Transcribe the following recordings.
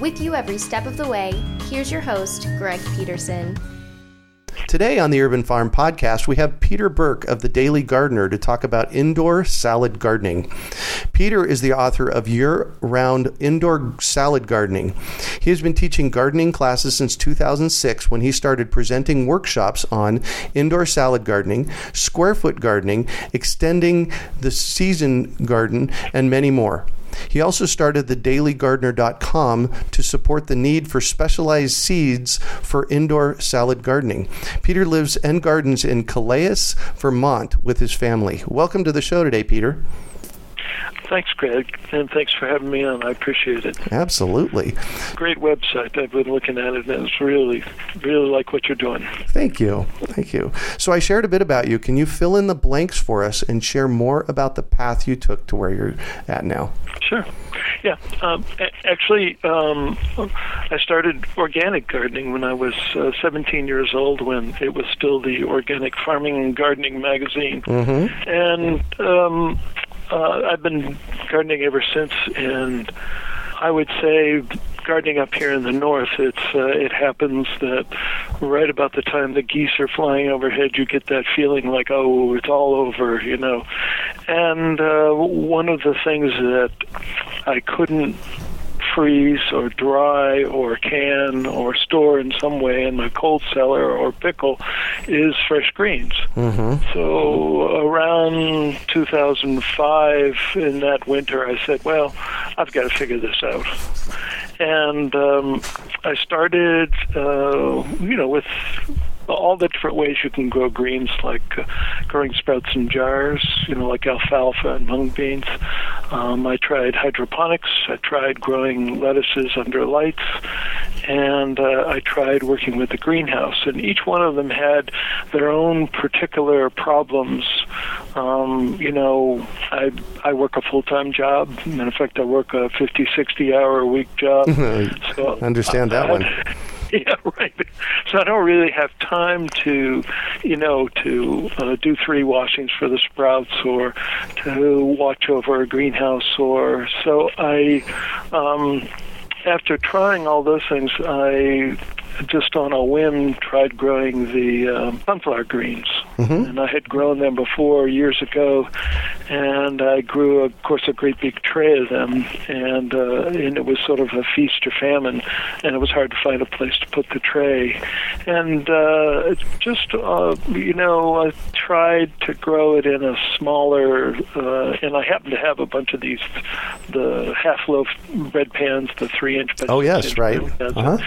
With you every step of the way, here's your host, Greg Peterson. Today on the Urban Farm Podcast, we have Peter Burke of the Daily Gardener to talk about indoor salad gardening. Peter is the author of Year Round Indoor Salad Gardening. He has been teaching gardening classes since 2006 when he started presenting workshops on indoor salad gardening, square foot gardening, extending the season garden, and many more. He also started the dailygardener.com to support the need for specialized seeds for indoor salad gardening. Peter lives and gardens in Calais, Vermont with his family. Welcome to the show today, Peter. Thanks, Greg, and thanks for having me on. I appreciate it. Absolutely. Great website. I've been looking at it, and it's really, really like what you're doing. Thank you. Thank you. So I shared a bit about you. Can you fill in the blanks for us and share more about the path you took to where you're at now? Sure. Yeah. Um, actually, um, I started organic gardening when I was uh, 17 years old, when it was still the Organic Farming and Gardening magazine. Mm-hmm. And um, uh, I've been gardening ever since, and I would say gardening up here in the north, it's uh, it happens that right about the time the geese are flying overhead, you get that feeling like oh, it's all over, you know. And uh, one of the things that I couldn't freeze or dry or can or store in some way in my cold cellar or pickle is fresh greens. Mm-hmm. So around 2005 in that winter, I said, well, I've got to figure this out. And um, I started, uh, you know, with all the different ways you can grow greens, like uh, growing sprouts in jars, you know, like alfalfa and mung beans. Um, I tried hydroponics. I tried growing lettuces under lights, and uh, I tried working with the greenhouse. And each one of them had their own particular problems. Um, you know, I I work a full time job. In fact, I work a 50, 60 hour a week job. so understand that one. yeah, right. So I don't really have time to, you know, to uh, do three washings for the sprouts or to watch over a greenhouse or so I. Um, after trying all those things, I just on a whim tried growing the um, sunflower greens, mm-hmm. and I had grown them before years ago, and I grew, of course, a great big tray of them, and uh, and it was sort of a feast or famine, and it was hard to find a place to put the tray, and uh, just uh, you know I tried to grow it in a smaller, uh, and I happened to have a bunch of these, the half loaf bread pans, the three inch. Oh yes, right. Uh-huh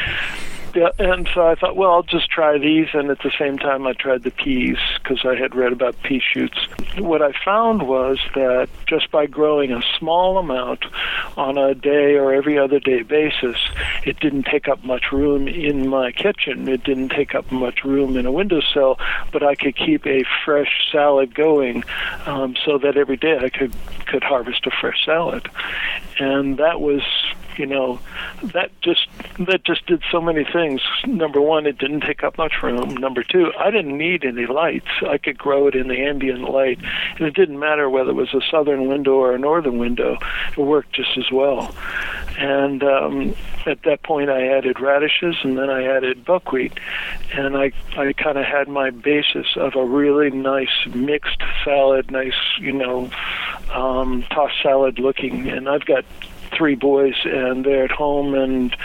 and so I thought, well, I'll just try these. And at the same time, I tried the peas because I had read about pea shoots. What I found was that just by growing a small amount on a day or every other day basis, it didn't take up much room in my kitchen. It didn't take up much room in a windowsill, but I could keep a fresh salad going um, so that every day I could could harvest a fresh salad. And that was you know that just that just did so many things. Number one it didn't take up much room. Number two i didn't need any lights. I could grow it in the ambient light. And it didn't matter whether it was a southern window or a northern window. It worked just as well. And um at that point i added radishes and then i added buckwheat. And i i kind of had my basis of a really nice mixed salad nice you know um tossed salad looking. And i've got three boys and they're at home and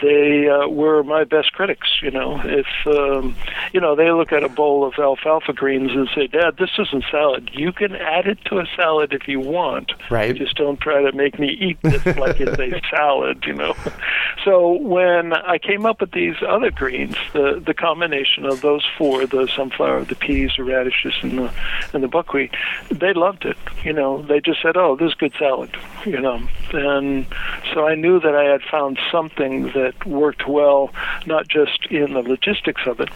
they uh, were my best critics. You know, if um, you know they look at a bowl of alfalfa greens and say, "Dad, this isn't salad. You can add it to a salad if you want. Right. Just don't try to make me eat this like it's a salad." You know. So when I came up with these other greens, the the combination of those four, the sunflower, the peas, the radishes, and the and the buckwheat, they loved it. You know, they just said, "Oh, this is good salad." You know, and so I knew that I had found something that worked well, not just in the logistics of it,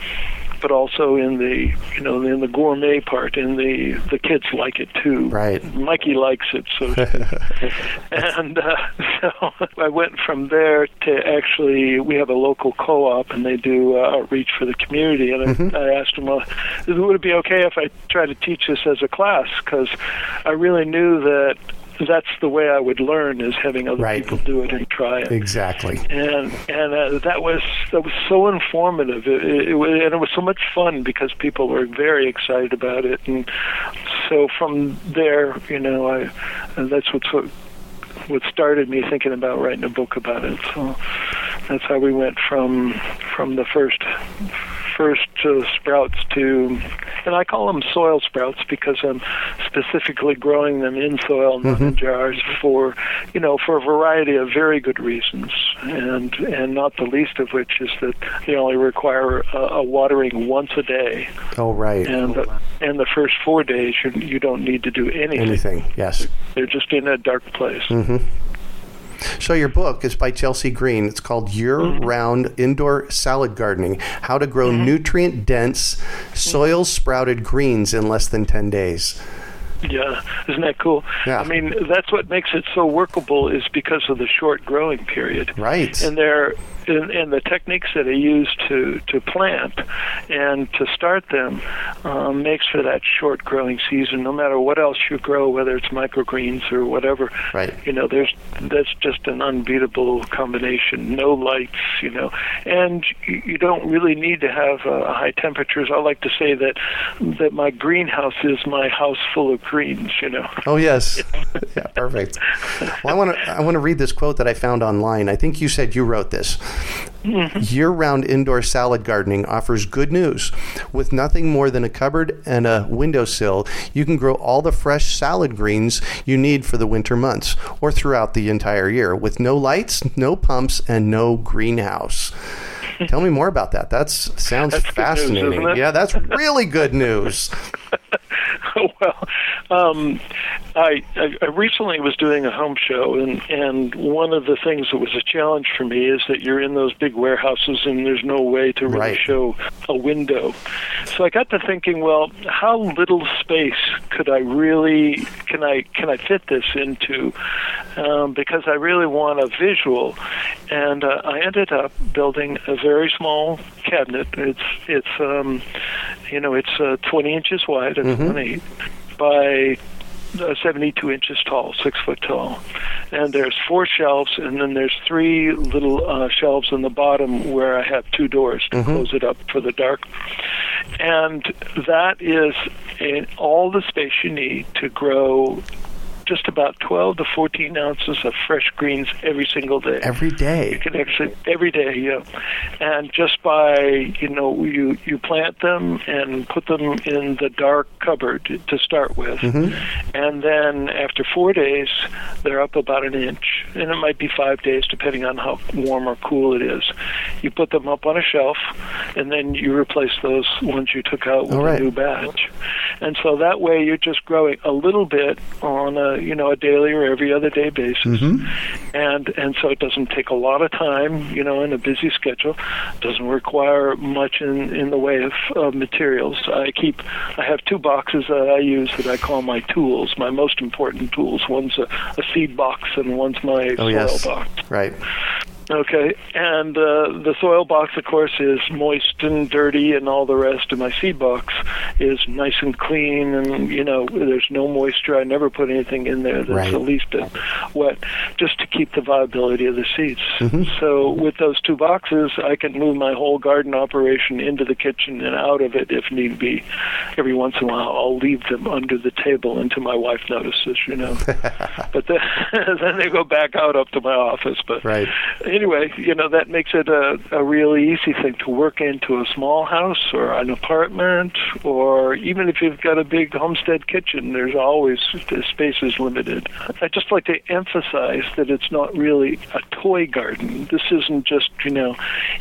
but also in the you know in the gourmet part. And the the kids like it too. Right. Mikey likes it so. and uh, so I went from there to actually we have a local co-op and they do uh, outreach for the community. And Mm-hmm. I, I asked them, well, would it be okay if I try to teach this as a class? Because I really knew that that's the way I would learn is having other Right. people do it and try it Exactly. and and uh, that was that was so informative it, it, it, was- and it was so much fun because people were very excited about it and so from there you know I and that's what sort- what started me thinking about writing a book about it so that's how we went from from the first first uh, sprouts to and I call them soil sprouts because I'm specifically growing them in soil not in jars for you know for a variety of very good reasons and and not the least of which is that they only require a, a watering once a day Oh, right. and the, and the first 4 days you you don't need to do anything, Anything. Yes. they're just in a dark place So your book is by Chelsea Green. It's called Year-Round mm-hmm. Indoor Salad Gardening: How to Grow mm-hmm. Nutrient-Dense, Soil-Sprouted Greens in Less Than 10 Days. Yeah, isn't that cool? Yeah. I mean, that's what makes it so workable is because of the short growing period. Right. And there, and, and the techniques that I use to to plant and to start them um, makes for that short growing season. No matter what else you grow, whether it's microgreens or whatever, Right. you know, there's that's just an unbeatable combination. No lights, you know, and you, you don't really need to have uh, high temperatures. I like to say that that my greenhouse is my house full of greens. You know. Oh yes, yeah, perfect. Well, I want to I want to read this quote that I found online. I think you said you wrote this. Year-round indoor salad gardening offers good news. With nothing more than a cupboard and a windowsill, you can grow all the fresh salad greens you need for the winter months or throughout the entire year with no lights, no pumps, and no greenhouse. Tell me more about that. That sounds That's good news, fascinating. Yeah, that's really good news. well, um, I, I recently was doing a home show, and and one of the things that was a challenge for me is that you're in those big warehouses, and there's no way to really Right. show a window. So I got to thinking, well, how little space could I really can I can I fit this into? Um, because I really want a visual, and uh, I ended up building a very small cabinet. It's it's um, you know it's uh, 20 inches wide and 20 by uh, 72 inches tall, six foot tall. And there's four shelves, and then there's three little uh, shelves in the bottom where I have two doors to close it up for the dark. And that is in all the space you need to grow just about 12 to 14 ounces of fresh greens every single day. Every day. you can actually every day yeah. And just by you know you you plant them and put them in the dark cupboard to start with. Mm-hmm. And then after four days they're up about an inch and it might be five days depending on how warm or cool it is. You put them up on a shelf and then you replace those ones you took out with All right. a new batch. And so that way you're just growing a little bit on a you know a daily or every other day basis. Mm-hmm. And and so it doesn't take a lot of time you know in a busy schedule. It doesn't require much in in the way of, of materials. I keep i have two boxes that i use that i call my tools my most important tools. One's a, a seed box and one's my Oh yes. box Right. Okay, and uh, the soil box, of course, is moist and dirty, and all the rest of my seed box is nice and clean, and you know, there's no moisture. I never put anything in there that's Right. at least bit wet, just to keep the viability of the seeds. Mm-hmm. So with those two boxes, I can move my whole garden operation into the kitchen and out of it if need be. Every once in a while, I'll leave them under the table until my wife notices, you know. but then, then they go back out up to my office. But Right. you anyway, you know that makes it a, a really easy thing to work into a small house or an apartment, or even if you've got a big homestead kitchen. There's always the space is limited. I just like to emphasize that it's not really a toy garden. This isn't just you know,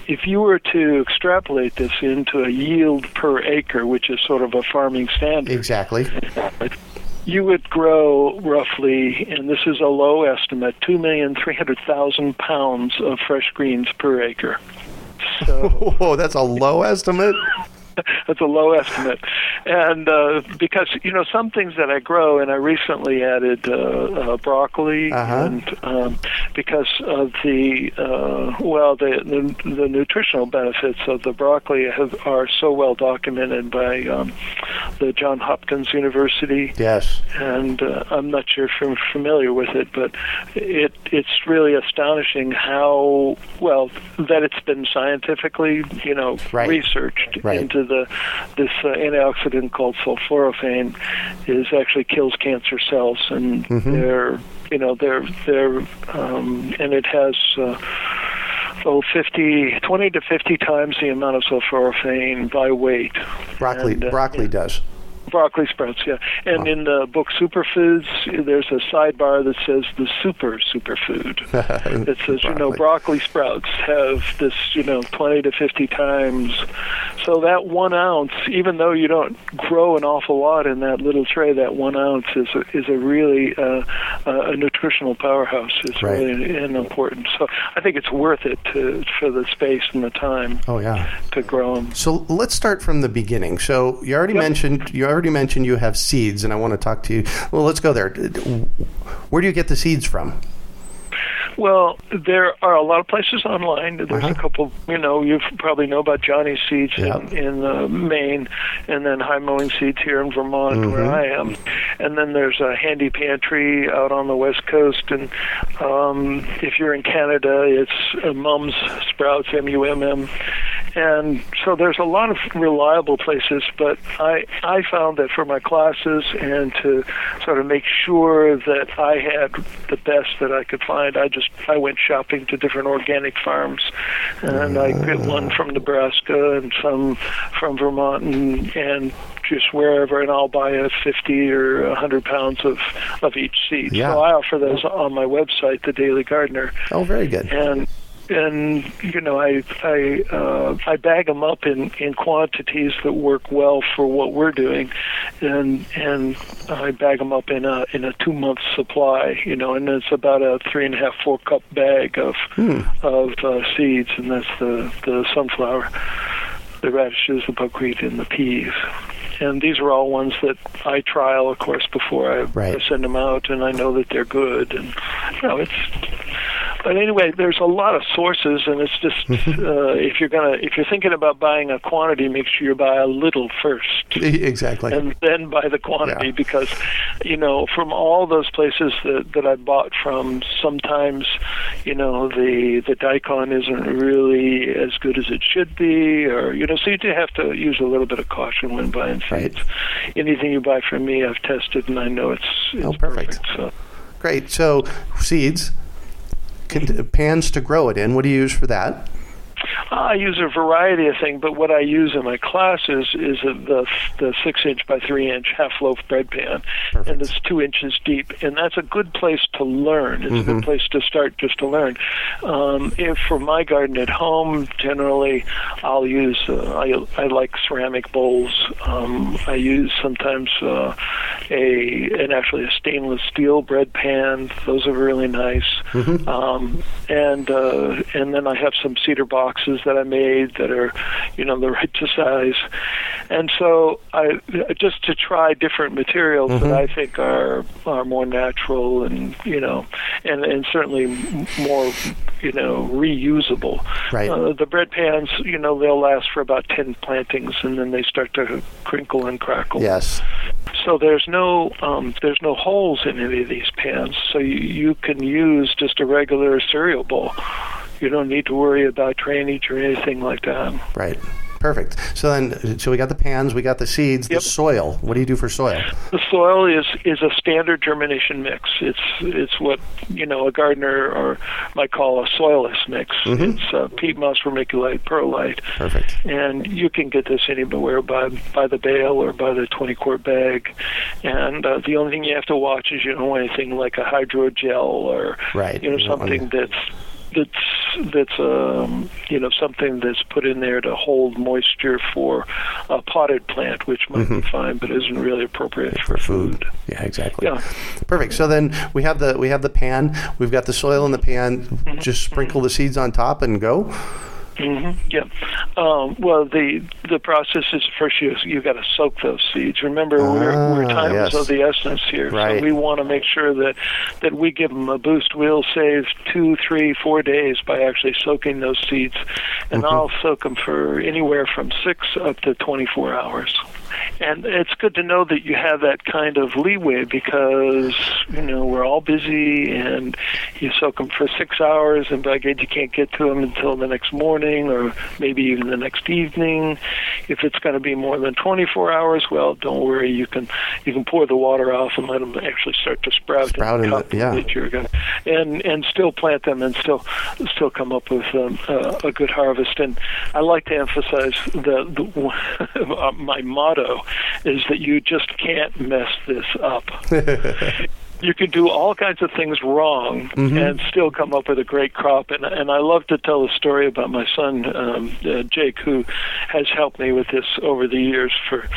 if you were to extrapolate this into a yield per acre, which is sort of a farming standard, Exactly. You would grow roughly, and this is a low estimate, two million three hundred thousand pounds of fresh greens per acre. So Whoa, that's a low estimate. that's a low estimate, and uh, because you know some things that I grow, and I recently added uh, uh, broccoli, Uh-huh. and um, because of the uh, well, the, the the nutritional benefits of the broccoli have, are so well documented by um, the John Hopkins University Yes. and uh, I'm not sure if you're familiar with it, but it it's really astonishing how well that it's been scientifically, you know, Right. researched Right. into the this uh, antioxidant called sulforaphane is actually kills cancer cells, and Mm-hmm. they're you know they're they're um, and it has. Uh, Oh, 50, 20 to 50 times the amount of sulforaphane by weight. Broccoli. And, uh, broccoli yeah. does. Broccoli sprouts, yeah. And Wow. in the book Superfoods, there's a sidebar that says the super superfood. It says, you know, Broccoli. broccoli sprouts have this, you know, 20 to 50 times. So that one ounce, even though you don't grow an awful lot in that little tray, that one ounce is a, is a really uh, a nutritional powerhouse. It's Right. really and important. So I think it's worth it to for the space and the time Oh yeah. to grow them. So let's start from the beginning. So you already Yep. mentioned you already mentioned you have seeds, and I want to talk to you. Well, let's go there. Where do you get the seeds from? Well, there are a lot of places online. There's Uh-huh. a couple, you know, you probably know about Johnny Seeds Yep. in, in uh, Maine, and then High Mowing Seeds here in Vermont, where Mhm. I am. And then there's a Handy Pantry out on the West Coast, and um, if you're in Canada, it's uh, Mumm's Sprouts, M-U-M-M. And so there's a lot of reliable places, but I I found that for my classes and to sort of make sure that I had the best that I could find, I just I went shopping to different organic farms, and I get one mm. from Nebraska and some from Vermont and, and just wherever, and I'll buy a 50 or a 100 pounds of of each seed. Yeah. So I offer those on my website, The Daily Gardener Oh, very good. and and you know I I uh, I bag them up in in quantities that work well for what we're doing, and and I bag them up in a in a two month supply. You know, and it's about a three and a half four cup bag of of uh, seeds, and that's the the sunflower, the radishes, the buckwheat, and the peas. And these are all ones that I trial, of course, before I, Right. I send them out, and I know that they're good. And you know, it's but anyway, there's a lot of sources, and it's just uh, if you're gonna if you're thinking about buying a quantity, make sure you buy a little first, Exactly. and then buy the quantity Yeah. because you know from all those places that that I bought from, sometimes you know the the daikon isn't really as good as it should be, or you know, so you do have to use a little bit of caution when buying Right. seeds. Anything you buy from me, I've tested, and I know it's, it's Oh, perfect. So. Great. So seeds, pans to grow it in. What do you use for that? I use a variety of things, but what I use in my classes is the the six inch by three inch half loaf bread pan, Perfect. and it's two inches deep, and that's a good place to learn. It's a Mm-hmm. good place to start just to learn. Um, if for my garden at home, generally I'll use uh, I I like ceramic bowls. Um, I use sometimes uh, a and actually a stainless steel bread pan. Those are really nice. Mm-hmm. Um, and uh, and then I have some cedar boxes that I made that are, you know, the right to size. And so I just to try different materials Mm-hmm. that I think are are more natural and you know, and and certainly more you know reusable. Right. Uh, the bread pans, you know, they'll last for about ten plantings and then they start to crinkle and crackle. Yes. So there's no um, there's no holes in any of these pans, so you, you can use just a regular cereal bowl. You don't need to worry about drainage or anything like that. Right. Perfect. So then, so we got the pans, we got the seeds, Yep. the soil. What do you do for soil? The soil is is a standard germination mix. It's it's what you know a gardener or might call a soilless mix. It's uh, peat moss, vermiculite, perlite, Perfect. and you can get this anywhere by by the bale or by the 20 quart bag. And uh, the only thing you have to watch is you don't want anything like a hydrogel or Right. you know You don't want something that's that's that's um, you know something that's put in there to hold moisture for a potted plant, which might be fine, but isn't really appropriate Mm-hmm. For food. Yeah, exactly. Yeah. Perfect. So then we have the we have the pan. We've got the soil in the pan. Mm-hmm. Just sprinkle the seeds on top and go. Hmm Yeah. Um, well, the the process is first you you got to soak those seeds. Remember, we're, we're Ah, time yes. is of the essence here, Right. so we want to make sure that that we give them a boost. We'll save two, three, four days by actually soaking those seeds, and Mm-hmm. I'll soak them for anywhere from six up to twenty four hours. And it's good to know that you have that kind of leeway because you know we're all busy, and you soak them for six hours, and by God, you can't get to them until the next morning or maybe even the next evening. If it's going to be more than 24 hours, well, don't worry. You can you can pour the water off and let them actually start to sprout. Sprout in the- yeah. that you're going and and still plant them and still still come up with um, a, a good harvest. And I like to emphasize the, the uh, my motto is that you just can't mess this up. you can do all kinds of things wrong and still come up with a great crop. And and I love to tell a story about my son um, uh, Jake, who has helped me with this over the years. For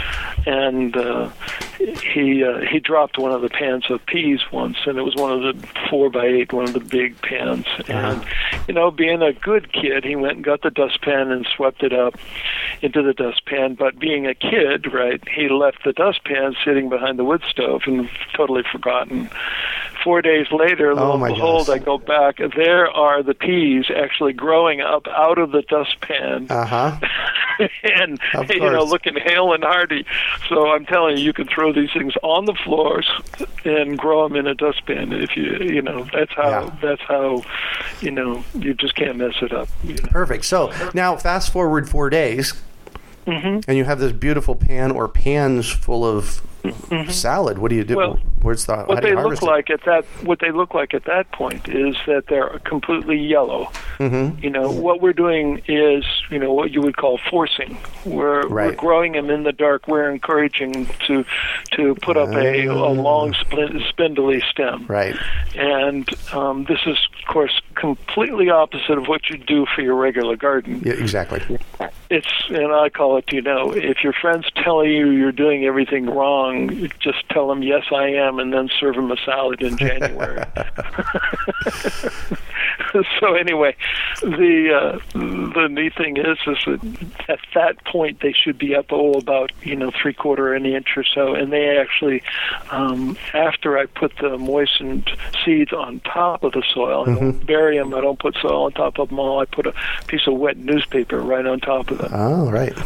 and uh, he uh, he dropped one of the pans of peas once, and it was one of the four by eight, one of the big pans. And you know, being a good kid, he went and got the dustpan and swept it up into the dustpan. But being a kid, right, he left the dustpan sitting behind the wood stove and totally forgotten. Four days later, lo Oh, and behold, goodness. I go back. There are the peas actually growing up out of the dustpan Uh huh. and you know looking hale and hearty. So I'm telling you, you can throw these things on the floors and grow them in a dustpan. If you you know that's how Yeah. that's how you know you just can't mess it up. You know? Perfect. So now fast forward four days, Mm-hmm. and you have this beautiful pan or pans full of salad. What do you do? Well, Where's the What they look it? like at that what they look like at that point is that they're completely yellow. Mm-hmm. You know what we're doing is you know what you would call forcing. We're, we're growing them in the dark. We're encouraging to to put up a, a long spin, spindly stem. Right. And um, this is, of course, completely opposite of what you do for your regular garden. Yeah, exactly. It's, and I call it, you know, if your friends tell you you're doing everything wrong, just tell them, yes, I am, and then serve them a salad in January. so anyway, the uh, the neat thing is, is that at that point they should be up oh about you know three quarter of an inch or so, and they actually, um, after I put the moistened seeds on top of the soil, I don't bury them. I don't put soil on top of them all. I put a piece of wet newspaper right on top of them. Oh, right.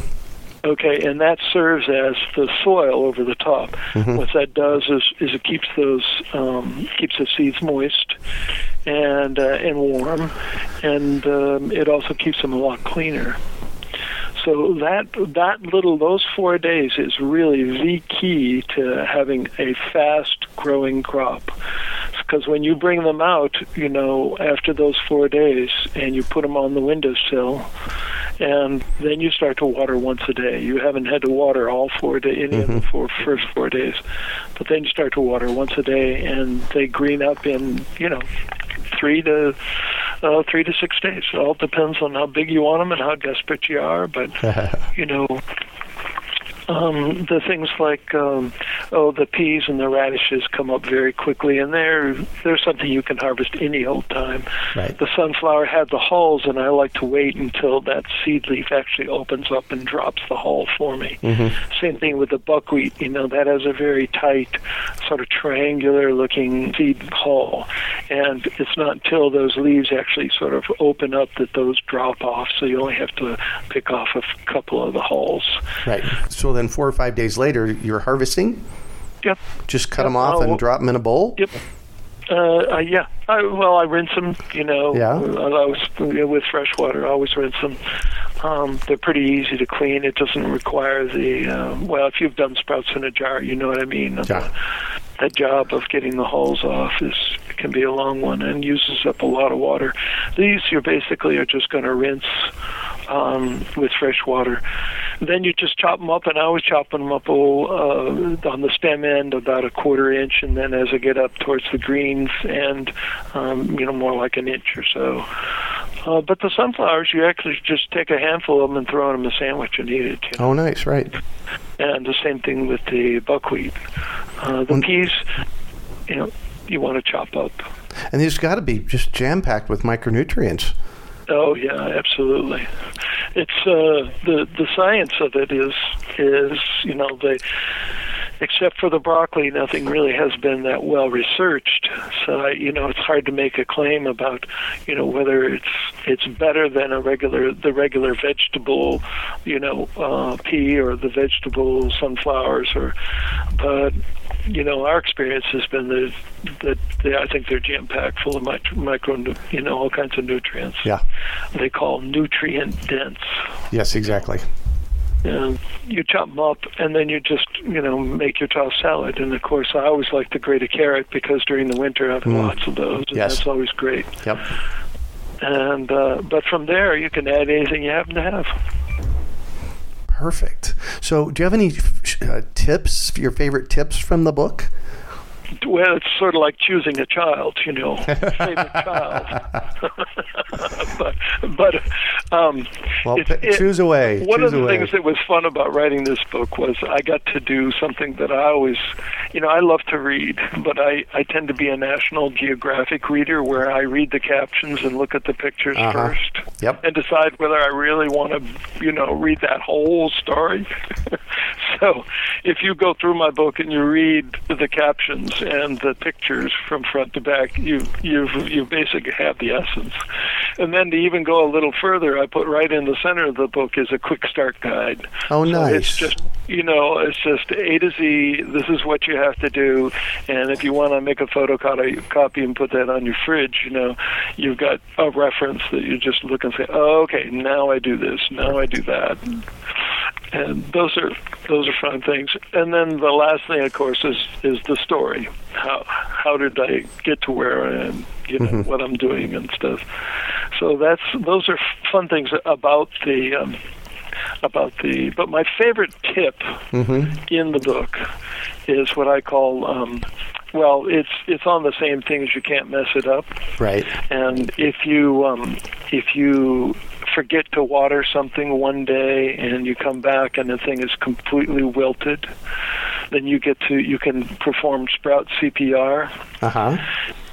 Okay, and that serves as the soil over the top. What that does is, is it keeps those um, keeps the seeds moist and uh, and warm, and um, it also keeps them a lot cleaner. So that that little those four days is really the key to having a fast growing crop. Because when you bring them out, you know, after those four days, and you put them on the windowsill, and then you start to water once a day. You haven't had to water all four day, any of the mm-hmm. four first four days, but then you start to water once a day, and they green up in you know three to uh, three to six days. It all depends on how big you want them and how desperate you are. But you know, um, the things like um, oh, the peas and the radishes come up very quickly, and they're they're something you can harvest any old time. Right. The sunflower had the hulls, and I like to wait until that seed leaf actually opens up and drops the hull for me. Same thing with the buckwheat. You know, that has a very tight, sort of triangular-looking seed hull, and it's not until those leaves actually sort of open up that those drop off. So you only have to pick off a couple of the hulls. Right. So then four or five days later, you're harvesting. Yep. Just cut Yep, them off I'll- and drop them in a bowl. Yep. Uh, uh, yeah. I, well, I rinse them. You know, Yeah. I always you know, with fresh water. I always rinse them. Um, they're pretty easy to clean. It doesn't require the uh, well. If you've done sprouts in a jar, you know what I mean. Yeah. That job of getting the hulls off is can be a long one and uses up a lot of water. These you basically are just going to rinse um, with fresh water. Then you just chop them up, and I always chop them up all, uh, on the stem end about a quarter inch, and then as I get up towards the greens end, um, you know, more like an inch or so. Uh, but the sunflowers, you actually just take a handful of them and throw them in a sandwich and eat it. You know? Oh, nice, right. And the same thing with the buckwheat. Uh, the peas, you know, you want to chop up. And these got to be just jam packed with micronutrients. Oh yeah, absolutely. It's uh, the the science of it is is you know they except for the broccoli, nothing really has been that well researched. So I, you know, it's hard to make a claim about, you know, whether it's it's better than a regular the regular vegetable, you know, uh, pea or the vegetable sunflowers, or, but you know, our experience has been that that they, I think they're jam packed full of micro, micro, you know, all kinds of nutrients. Yeah. They call nutrient dense. Yes, exactly. And you chop them up, and then you just, you know, make your tossed salad. And of course, I always like to grate a carrot because during the winter I have Mm. lots of those, and Yes. that's always great. Yep. And uh, but from there, you can add anything you happen to have. Perfect. So, do you have any uh, tips, your favorite tips from the book? Well, it's sort of like choosing a child, you know, favorite child. but but um, Well, p- choose away. One choose of the away. things that was fun about writing this book was I got to do something that I always, you know, I love to read, but I I tend to be a National Geographic reader where I read the captions and look at the pictures Uh-huh. first Yep. and decide whether I really want to, you know, read that whole story. so, if you go through my book and you read the captions and the pictures from front to back, you you've you basically have the essence. And then to even go a little further, I put right in the center of the book is a quick start guide. Oh, So nice. It's just you know, it's just A to Z. This is what you have to do, and if you want to make a photocopy copy and put that on your fridge, you know, you've got a reference that you just look and say, oh, okay, now I do this, now I do that, and those are those are fun things. And then the last thing, of course, is is the story. How how did I get to where I am? You know what I'm doing and stuff. So that's those are fun things about the. Um, about the but my favorite tip in the book is what I call um well it's it's on the same thing as you can't mess it up Right. and if you um if you forget to water something one day and you come back and the thing is completely wilted then you get to you can perform sprout CPR Uh huh.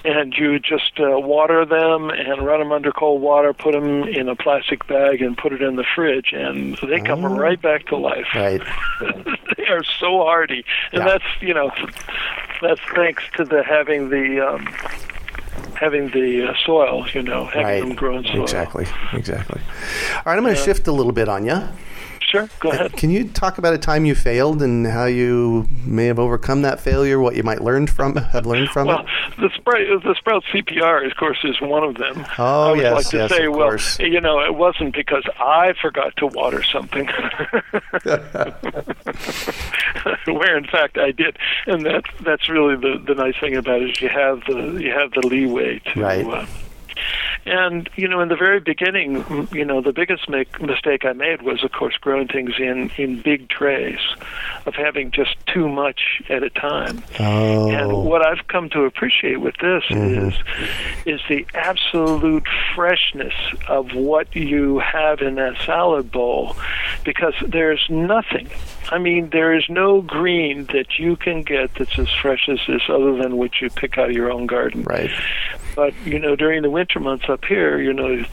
and you just uh, water them and run them under cold water, put them in a plastic bag, and put it in the fridge, and they come Oh. right back to life. Right. they are so hardy, and Yeah. that's you know, that's thanks to the having the um, having the uh, soil, you know, having Right. them grow in soil. Exactly. Exactly. All right. I'm going to shift a little bit on you. Sure, go ahead. Can you talk about a time you failed and how you may have overcome that failure? What you might learn from have learned from Well, it? the sprout, the sprout CPR, of course, is one of them. Oh, I would yes, like to yes, say, of well, course. you know, it wasn't because I forgot to water something, where in fact I did, and that that's really the the nice thing about it is you have the you have the leeway to. Right. Uh, and you know, in the very beginning, you know, the biggest make, mistake I made was, of course, growing things in in big trays, of having just too much at a time. Oh. And what I've come to appreciate with this mm-hmm. is is the absolute freshness of what you have in that salad bowl because there's nothing. I mean, there is no green that you can get that's as fresh as this other than what you pick out of your own garden. Right. But you know, during the winter months up here, you know,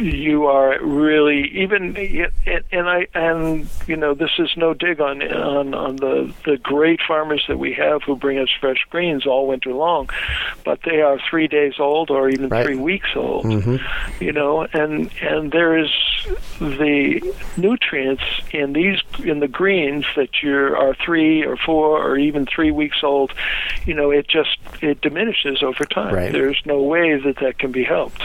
you are really even, and, and I and you know, this is no dig on on on the the great farmers that we have who bring us fresh greens all winter long, but they are three days old or even Right. three weeks old. Mm-hmm. You know, and and there is the nutrients in these in the greens that you are three or four or even three weeks old. You know, it just it diminishes over time. Right. There's no way that that can be helped.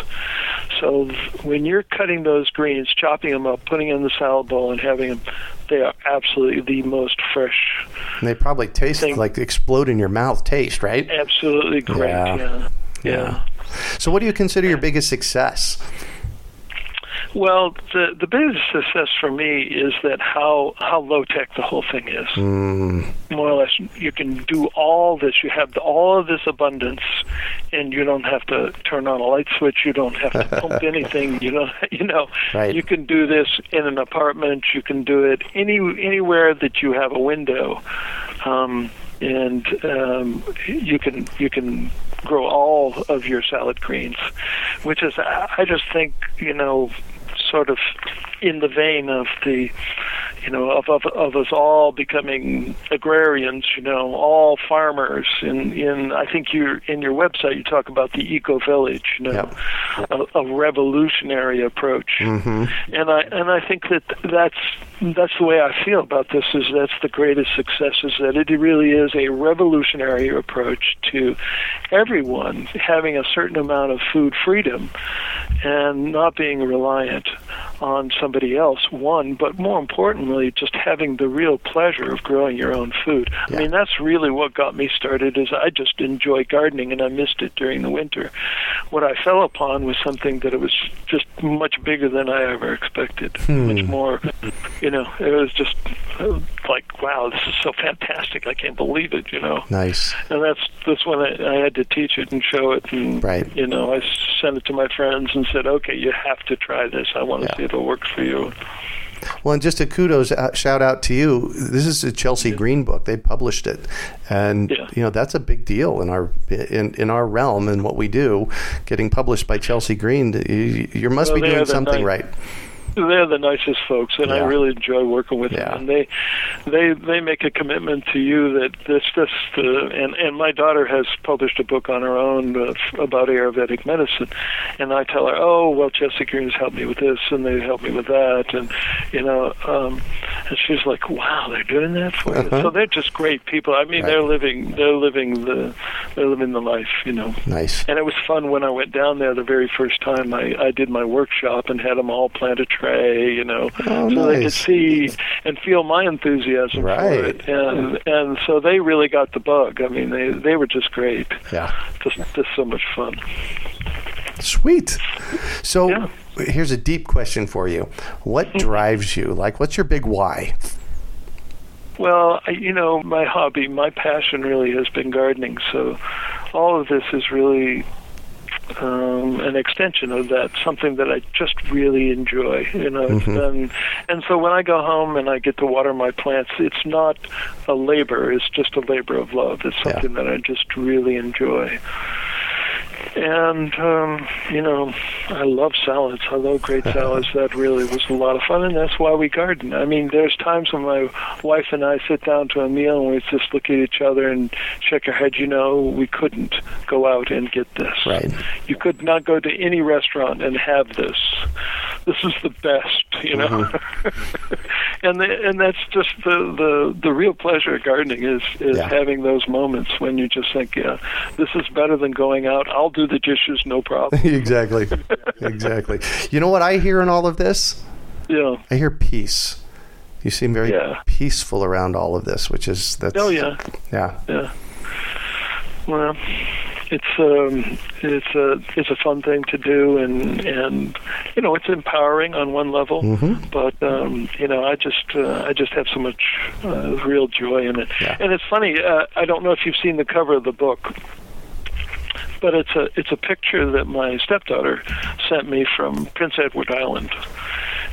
So when you're cutting those greens, chopping them up, putting them in the salad bowl, and having them, they are absolutely the most fresh. And they probably taste Thing. like explode in your mouth taste, right? Absolutely great. Yeah. Yeah. Yeah. So, what do you consider your biggest success? Well, the the biggest success for me is that how how low tech the whole thing is. Mm, More or less, you can do all this. You have all of this abundance, and you don't have to turn on a light switch. You don't have to pump anything. You don't. You know. Right. You can do this in an apartment. You can do it any anywhere that you have a window, um, and um, you can you can grow all of your salad greens, which is I just think you know sort of in the vein of the you know of of, of us all becoming agrarians you know all farmers. In in I think you in your website you talk about the eco village you know Yep. a, a revolutionary approach. Hmm and I and I think that that's that's the way I feel about this is that's the greatest success is that it really is a revolutionary approach to everyone having a certain amount of food freedom and not being reliant on somebody else one but more importantly just having the real pleasure of growing your own food Yeah. I mean that's really what got me started is I just enjoy gardening and I missed it during the winter what I fell upon was something that it was just much bigger than I ever expected much more you know it was just uh, like wow this is so fantastic I can't believe it you know Nice. and that's that's when I, I had to teach it and show it and Right. you know I sent it to my friends and said okay you have to try this I want to Yeah. see if it works for you Well, and just a kudos uh, shout out to you. This is a Chelsea Green book. They published it, and Yeah. you know that's a big deal in our in in our realm and what we do. Getting published by Chelsea Green, you, you must Well, be doing something right. They're the nicest folks, and I really enjoy working with Yeah. them. And they, they, they make a commitment to you that this, this, uh, and and my daughter has published a book on her own uh, about Ayurvedic medicine, and I tell her, oh well, Chelsea Green's helped me with this, and they helped me with that, and you know, um, and she's like, wow, they're doing that for you. Uh-huh. So they're just great people. I mean, Right. they're living, they're living the, they're living the life, you know. Nice. And it was fun when I went down there the very first time. I, I did my workshop and had them all plant a tray, you know, Oh, so they could see and feel my enthusiasm Right. for it. And and so they really got the bug. I mean, they they were just great, Yeah. just just so much fun. Sweet. So Yeah. here's a deep question for you. What hmm. drives you? Like, what's your big why? Well, I- you know, my hobby, my passion really has been gardening. So all of this is really um, an extension of that, something that I just really enjoy. You know, it's been, and so when I go home and I get to water my plants, it's not a labor; it's just a labor of love. It's Yeah. something that I just really enjoy. And um, you know, I love salads. I love great salads. That really was a lot of fun, and that's why we garden. I mean, there's times when my wife and I sit down to a meal and we just look at each other and shake our head. You know, we couldn't go out and get this. Right. You could not go to any restaurant and have this. This is the best, you know. and the, and that's just the, the the real pleasure of gardening is is Yeah. having those moments when you just think, yeah, this is better than going out. I'll do the dishes, no problem. exactly. exactly. You know what I hear in all of this? yeah. I hear peace. You seem very Yeah. peaceful around all of this, which is that's Oh yeah. yeah. Yeah. Well, it's um, it's a it's a fun thing to do, and and you know it's empowering on one level. Mhm. But um, you know, I just uh, I just have so much uh, real joy in it. Yeah. And it's funny. Uh, I don't know if you've seen the cover of the book. But it's a it's a picture that my stepdaughter sent me from Prince Edward Island,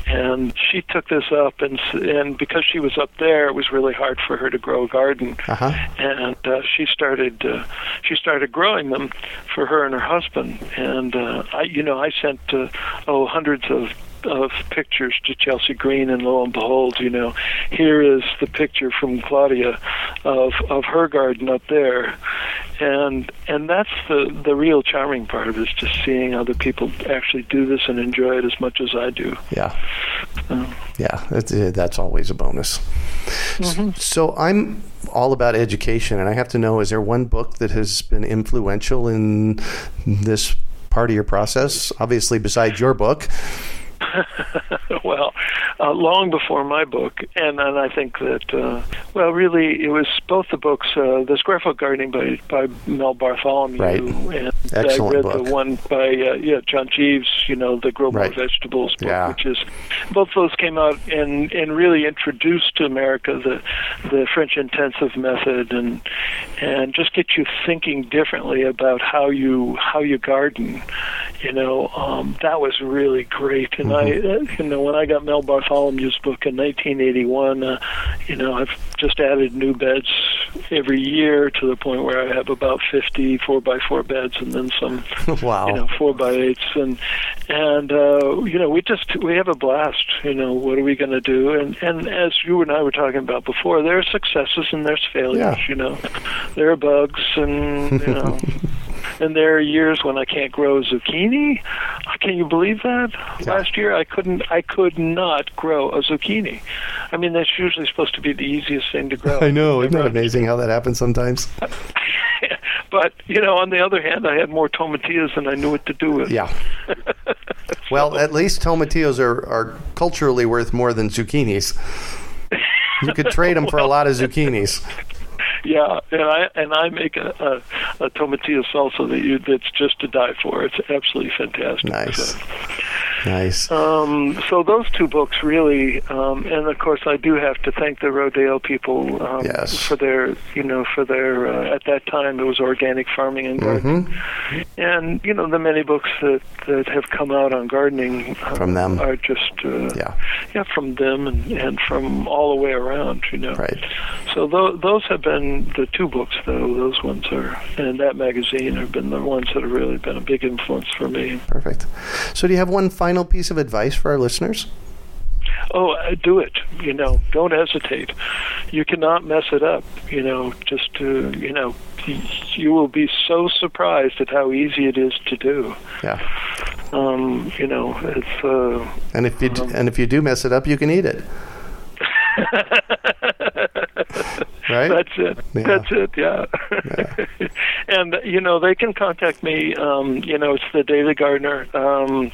and she took this up and s- and because she was up there, it was really hard for her to grow a garden. Uh-huh. and uh, she started uh, she started growing them for her and her husband. And uh, I you know I sent uh, oh hundreds of of pictures to Chelsea Green and lo and behold you know here is the picture from Claudia of of her garden up there and and that's the the real charming part of it is just seeing other people actually do this and enjoy it as much as I do Yeah. Uh, Yeah, that's, uh, that's always a bonus. S- So I'm all about education, and I have to know: is there one book that has been influential in this part of your process, obviously, besides your book. well, uh, long before my book, and and I think that uh, well, really, it was both the books, uh, the Square Foot Gardening by by Mel Bartholomew, Right. and Excellent I read book. the one by uh, yeah John Jeeves, you know, the Grow More Right. Vegetables book, Yeah. which is both those came out and and really introduced to America the the French intensive method and and just get you thinking differently about how you how you garden. You know, um, that was really great. And I, uh, you know, when I got Mel Bartholomew's book in 1981, uh, you know, I've just added new beds every year to the point where I have about 50 four by four beds and then some wow. you know four by eights and and uh you know we just we have a blast you know what are we going to do and and as you and i were talking about before there are successes and there's failures Yeah. you know there are bugs and you know and there are years when i can't grow zucchini can you believe that last year i couldn't i could not grow a zucchini i mean that's usually supposed to be the easiest thing to grow I know. Isn't that amazing how that happens sometimes? but you know on the other hand i had more tomatillas than i knew what to do with Yeah. Well, at least tomatillos are, are culturally worth more than zucchinis. You could trade them for a lot of zucchinis. Yeah, and I and I make a, a, a tomatillo salsa that you that's just to die for. It's absolutely fantastic. Nice. So, Nice. um, so those two books really, um, and of course I do have to thank the Rodale people um, Yes. for their, you know, for their uh, at that time it was organic farming and gardening, Mm-hmm. and you know the many books that that have come out on gardening uh, From them. are just uh, Yeah. yeah from them and and from all the way around, you know. Right. So tho- those have been the two books, though. Those ones are, and that magazine have been the ones that have really been a big influence for me. Perfect. So, do you have one final piece of advice for our listeners? Oh, uh, do it. You know, don't hesitate. You cannot mess it up. You know, just to, you know, you will be so surprised at how easy it is to do. Yeah. Um, you know, it's. Uh, And if you d- and if you do mess it up, you can eat it. Right? That's it. Yeah. That's it. Yeah. and you know they can contact me. Um, you know it's the Daily Gardener um,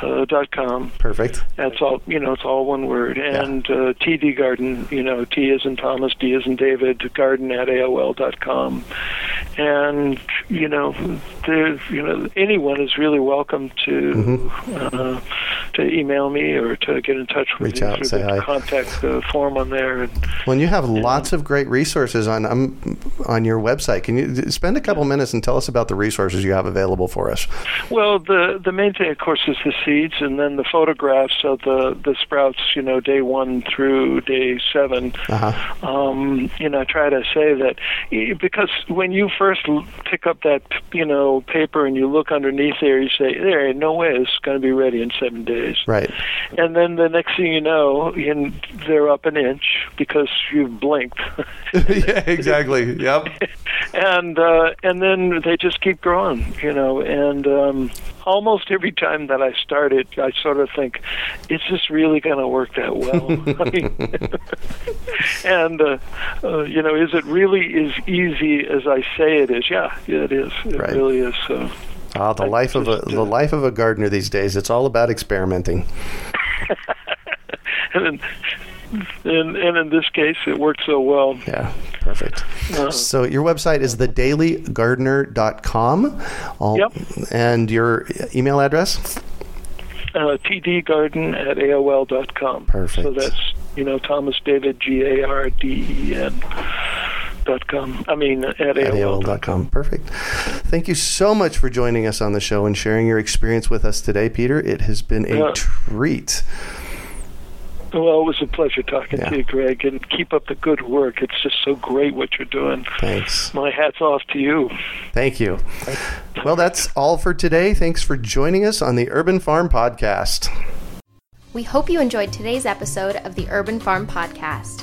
uh, dot com. Perfect. That's all. You know it's all one word. And uh, TD Garden. You know T is in Thomas, D is in David. Garden at AOL dot com. And you know there's you know anyone is really welcome to uh, to email me or to get in touch with. Reach me out, through say the hi. contact uh, form on there. And, Well, and you have lots of great resources on um, on your website. Can you spend a couple minutes and tell us about the resources you have available for us? Well, the the main thing, of course, is the seeds, and then the photographs of the the sprouts. You know, day one through day seven. Uh huh. Um, you know, I try to say that because when you first pick up that you know paper and you look underneath there, you say, "There ain't no way it's going to be ready in seven days." Right. And then the next thing you know, you, they're up an inch because you've blinked. yeah. Exactly. Yep. and uh, and then they just keep growing, you know. And um, almost every time that I start it, I sort of think, "Is this really going to work that well?" I mean, and uh, uh, you know, is it really as easy as I say it is? Yeah, yeah it is. It Right. really is. So. Ah, the I life of a the uh, life of a gardener these days. It's all about experimenting. And in, and, and in this case, it worked so well. Yeah. Perfect. Uh, So your website is thedailygardener.com. All, Yep. And your email address? uh, tdgarden at AOL dot com. Perfect. So that's you know Thomas David G A R D E N dot com. I mean at, at AOL. AOL.com. Perfect. Thank you so much for joining us on the show and sharing your experience with us today, Peter. It has been a Yeah. treat. Well, it was a pleasure talking Yeah. to you, Greg, and keep up the good work. It's just so great what you're doing. Thanks. My hat's off to you. Thank you. Well, that's all for today. Thanks for joining us on the Urban Farm Podcast. We hope you enjoyed today's episode of the Urban Farm Podcast.